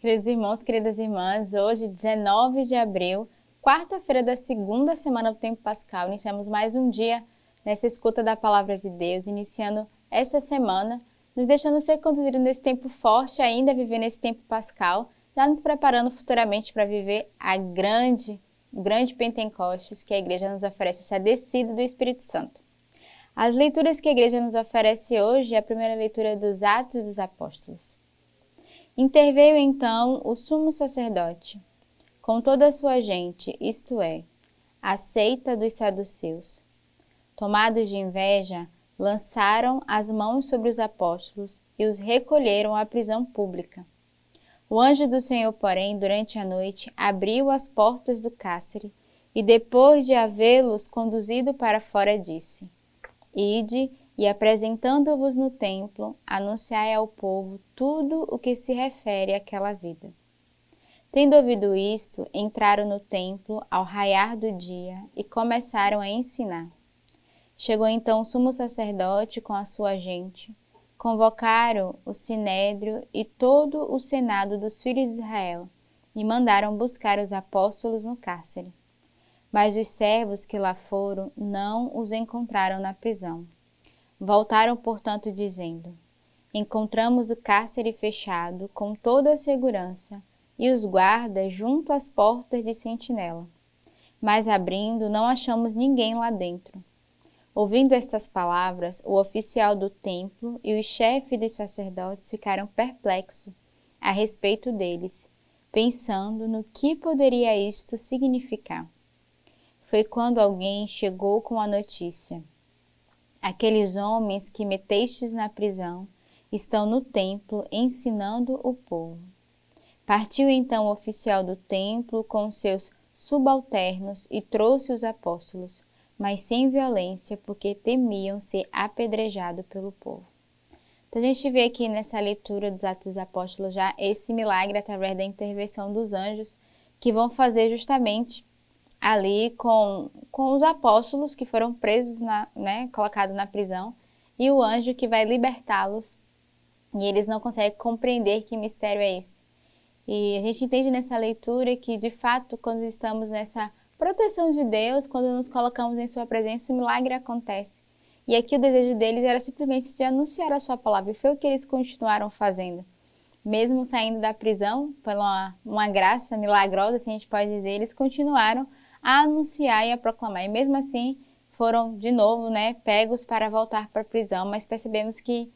Queridos irmãos, queridas irmãs, hoje, 19 de abril, quarta-feira da segunda semana do tempo pascal, iniciamos mais um dia nessa escuta da palavra de Deus, iniciando essa semana, nos deixando ser conduzidos nesse tempo forte, ainda viver nesse tempo pascal, já nos preparando futuramente para viver a grande, grande Pentecostes que a igreja nos oferece, essa descida do Espírito Santo. As leituras que a igreja nos oferece hoje é a primeira leitura dos Atos dos Apóstolos. Interveio então o sumo sacerdote, com toda a sua gente, isto é, a seita dos saduceus. Tomados de inveja, lançaram as mãos sobre os apóstolos e os recolheram à prisão pública. O anjo do Senhor, porém, durante a noite, abriu as portas do cárcere e, depois de havê-los conduzido para fora, disse: Ide e apresentando-vos no templo, anunciai ao povo tudo o que se refere àquela vida. Tendo ouvido isto, entraram no templo ao raiar do dia e começaram a ensinar. Chegou então o sumo sacerdote com a sua gente, convocaram o sinédrio e todo o senado dos filhos de Israel e mandaram buscar os apóstolos no cárcere. Mas os servos que lá foram não os encontraram na prisão Voltaram, portanto, dizendo: Encontramos o cárcere fechado com toda a segurança e os guardas junto às portas de sentinela. Mas abrindo, não achamos ninguém lá dentro. Ouvindo estas palavras, o oficial do templo e o chefe dos sacerdotes ficaram perplexos a respeito deles, pensando no que poderia isto significar. Foi quando alguém chegou com a notícia: Aqueles homens que metestes na prisão estão no templo ensinando o povo. Partiu então o oficial do templo com seus subalternos e trouxe os apóstolos, mas sem violência, porque temiam ser apedrejados pelo povo. Então a gente vê aqui nessa leitura dos Atos dos Apóstolos já esse milagre através da intervenção dos anjos que vão fazer justamente ali com, com os apóstolos que foram presos, na, né, colocados na prisão, e o anjo que vai libertá-los. E eles não conseguem compreender que mistério é esse. E a gente entende nessa leitura que, de fato, quando estamos nessa proteção de Deus, quando nos colocamos em Sua presença, o milagre acontece. E aqui o desejo deles era simplesmente de anunciar a Sua palavra, e foi o que eles continuaram fazendo. Mesmo saindo da prisão, pela uma, uma graça milagrosa, assim a gente pode dizer, eles continuaram a anunciar e a proclamar. E mesmo assim foram de novo, né, pegos para voltar para a prisão, mas percebemos que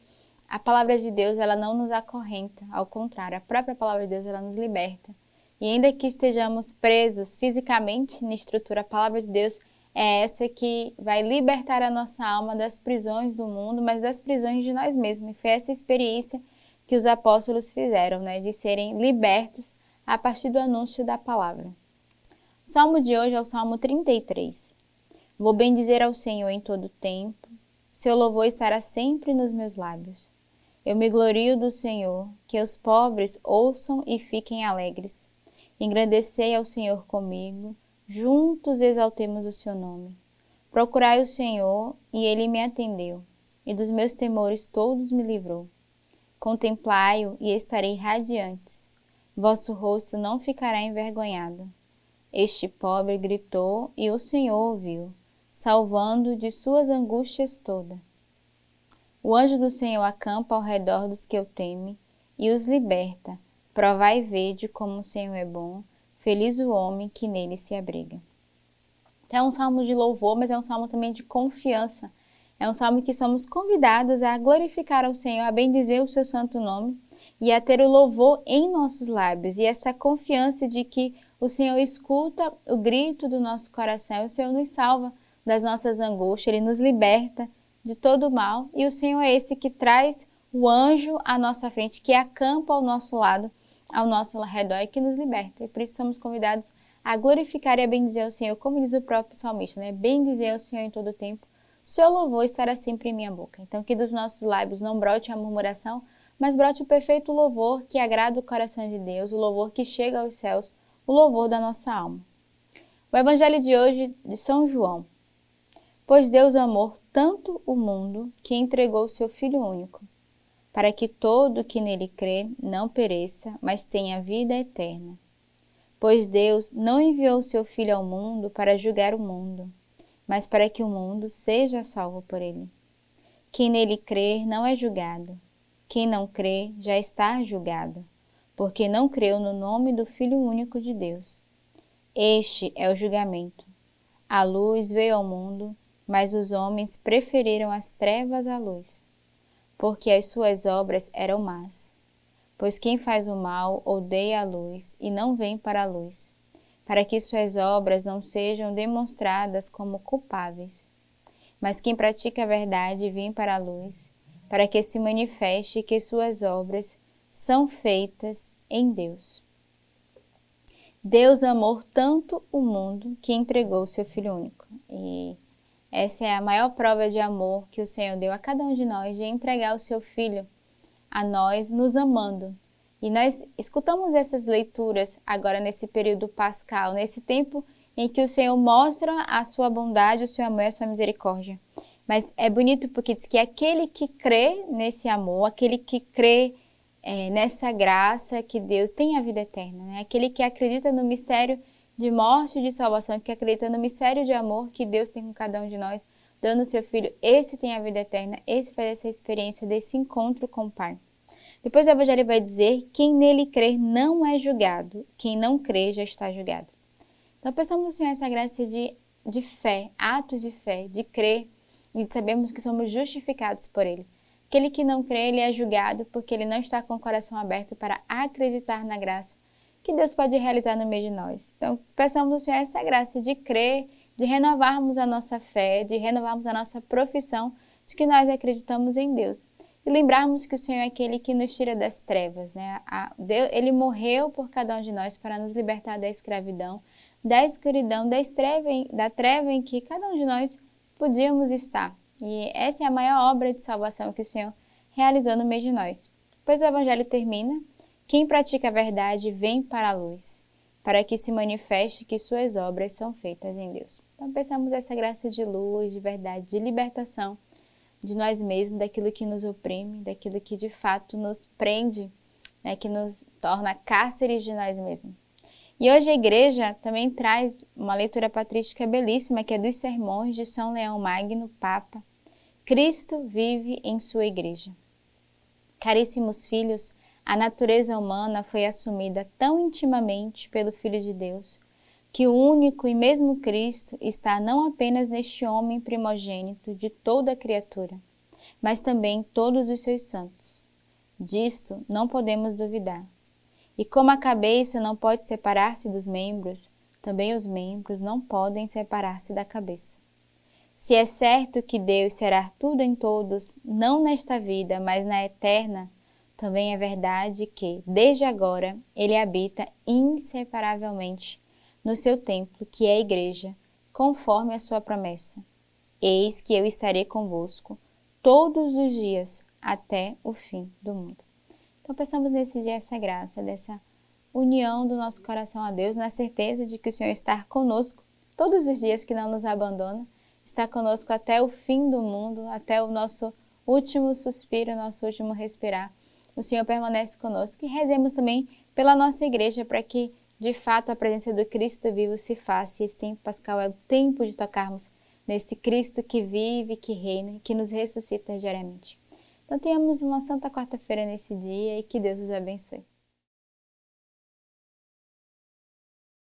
a palavra de Deus, ela não nos acorrenta, ao contrário, a própria palavra de Deus, ela nos liberta. E ainda que estejamos presos fisicamente na estrutura, a palavra de Deus é essa que vai libertar a nossa alma das prisões do mundo, mas das prisões de nós mesmos. E foi essa experiência que os apóstolos fizeram, né, de serem libertos a partir do anúncio da palavra. O salmo de hoje é o Salmo 33. Vou bendizer ao Senhor em todo o tempo, seu louvor estará sempre nos meus lábios. Eu me glorio do Senhor, que os pobres ouçam e fiquem alegres. Engrandecei ao Senhor comigo, juntos exaltemos o seu nome. Procurai o Senhor, e ele me atendeu, e dos meus temores todos me livrou. Contemplai-o e estarei radiantes. Vosso rosto não ficará envergonhado. Este pobre gritou e o Senhor ouviu, salvando de suas angústias toda. O anjo do Senhor acampa ao redor dos que o temem e os liberta. Provai e vede como o Senhor é bom, feliz o homem que nele se abriga. É um salmo de louvor, mas é um salmo também de confiança. É um salmo que somos convidados a glorificar ao Senhor, a bendizer o seu santo nome e a ter o louvor em nossos lábios e essa confiança de que o Senhor escuta o grito do nosso coração, o Senhor nos salva das nossas angústias, Ele nos liberta de todo o mal e o Senhor é esse que traz o anjo à nossa frente, que acampa ao nosso lado, ao nosso redor e que nos liberta. E por isso somos convidados a glorificar e a bendizer o Senhor, como diz o próprio salmista, né? Bendizer o Senhor em todo o tempo. Seu louvor estará sempre em minha boca. Então, que dos nossos lábios não brote a murmuração, mas brote o perfeito louvor que agrada o coração de Deus, o louvor que chega aos céus, o louvor da nossa alma. O Evangelho de hoje de São João. Pois Deus amou tanto o mundo que entregou seu Filho único, para que todo que nele crê não pereça, mas tenha vida eterna. Pois Deus não enviou seu Filho ao mundo para julgar o mundo, mas para que o mundo seja salvo por ele. Quem nele crer não é julgado. Quem não crê já está julgado, porque não creu no nome do Filho único de Deus. Este é o julgamento. A luz veio ao mundo, mas os homens preferiram as trevas à luz, porque as suas obras eram más. Pois quem faz o mal odeia a luz e não vem para a luz, para que suas obras não sejam demonstradas como culpáveis. Mas quem pratica a verdade vem para a luz, para que se manifeste que suas obras são feitas em Deus. Deus amou tanto o mundo que entregou seu Filho único. E essa é a maior prova de amor que o Senhor deu a cada um de nós, de entregar o seu Filho a nós nos amando. E nós escutamos essas leituras agora nesse período pascal, nesse tempo em que o Senhor mostra a sua bondade, o seu amor e a sua misericórdia. Mas é bonito porque diz que aquele que crê nesse amor, aquele que crê é, nessa graça que Deus tem a vida eterna, né? aquele que acredita no mistério de morte e de salvação, que acredita no mistério de amor que Deus tem com cada um de nós, dando o seu filho, esse tem a vida eterna, esse faz essa experiência desse encontro com o Pai. Depois o Evangelho vai dizer: quem nele crer não é julgado, quem não crê já está julgado. Então, pensamos no Senhor essa graça de, de fé, atos de fé, de crer e de sabermos que somos justificados por Ele. Aquele que não crê, ele é julgado porque ele não está com o coração aberto para acreditar na graça que Deus pode realizar no meio de nós. Então, peçamos ao Senhor essa graça de crer, de renovarmos a nossa fé, de renovarmos a nossa profissão de que nós acreditamos em Deus e lembrarmos que o Senhor é aquele que nos tira das trevas, né? Ele morreu por cada um de nós para nos libertar da escravidão, da escuridão, da da treva em que cada um de nós podíamos estar. E essa é a maior obra de salvação que o Senhor realizou no meio de nós. Pois o Evangelho termina: quem pratica a verdade vem para a luz, para que se manifeste que suas obras são feitas em Deus. Então, pensamos essa graça de luz, de verdade, de libertação de nós mesmos, daquilo que nos oprime, daquilo que de fato nos prende, né, que nos torna cárceres de nós mesmos. E hoje a igreja também traz uma leitura patrística belíssima, que é dos sermões de São Leão Magno, Papa. Cristo vive em sua igreja. Caríssimos filhos, a natureza humana foi assumida tão intimamente pelo Filho de Deus que o único e mesmo Cristo está não apenas neste homem primogênito de toda a criatura, mas também todos os seus santos. Disto não podemos duvidar. E como a cabeça não pode separar-se dos membros, também os membros não podem separar-se da cabeça. Se é certo que Deus será tudo em todos, não nesta vida, mas na eterna, também é verdade que, desde agora, Ele habita inseparavelmente no seu templo, que é a igreja, conforme a sua promessa. Eis que eu estarei convosco todos os dias até o fim do mundo. Então, pensamos nesse dia essa graça, dessa união do nosso coração a Deus, na certeza de que o Senhor está conosco todos os dias, que não nos abandona, está conosco até o fim do mundo, até o nosso último suspiro, nosso último respirar. O Senhor permanece conosco e rezemos também pela nossa igreja para que de fato, a presença do Cristo vivo se faça esse tempo pascal é o tempo de tocarmos nesse Cristo que vive, que reina que nos ressuscita diariamente. Então, tenhamos uma santa quarta-feira nesse dia e que Deus os abençoe.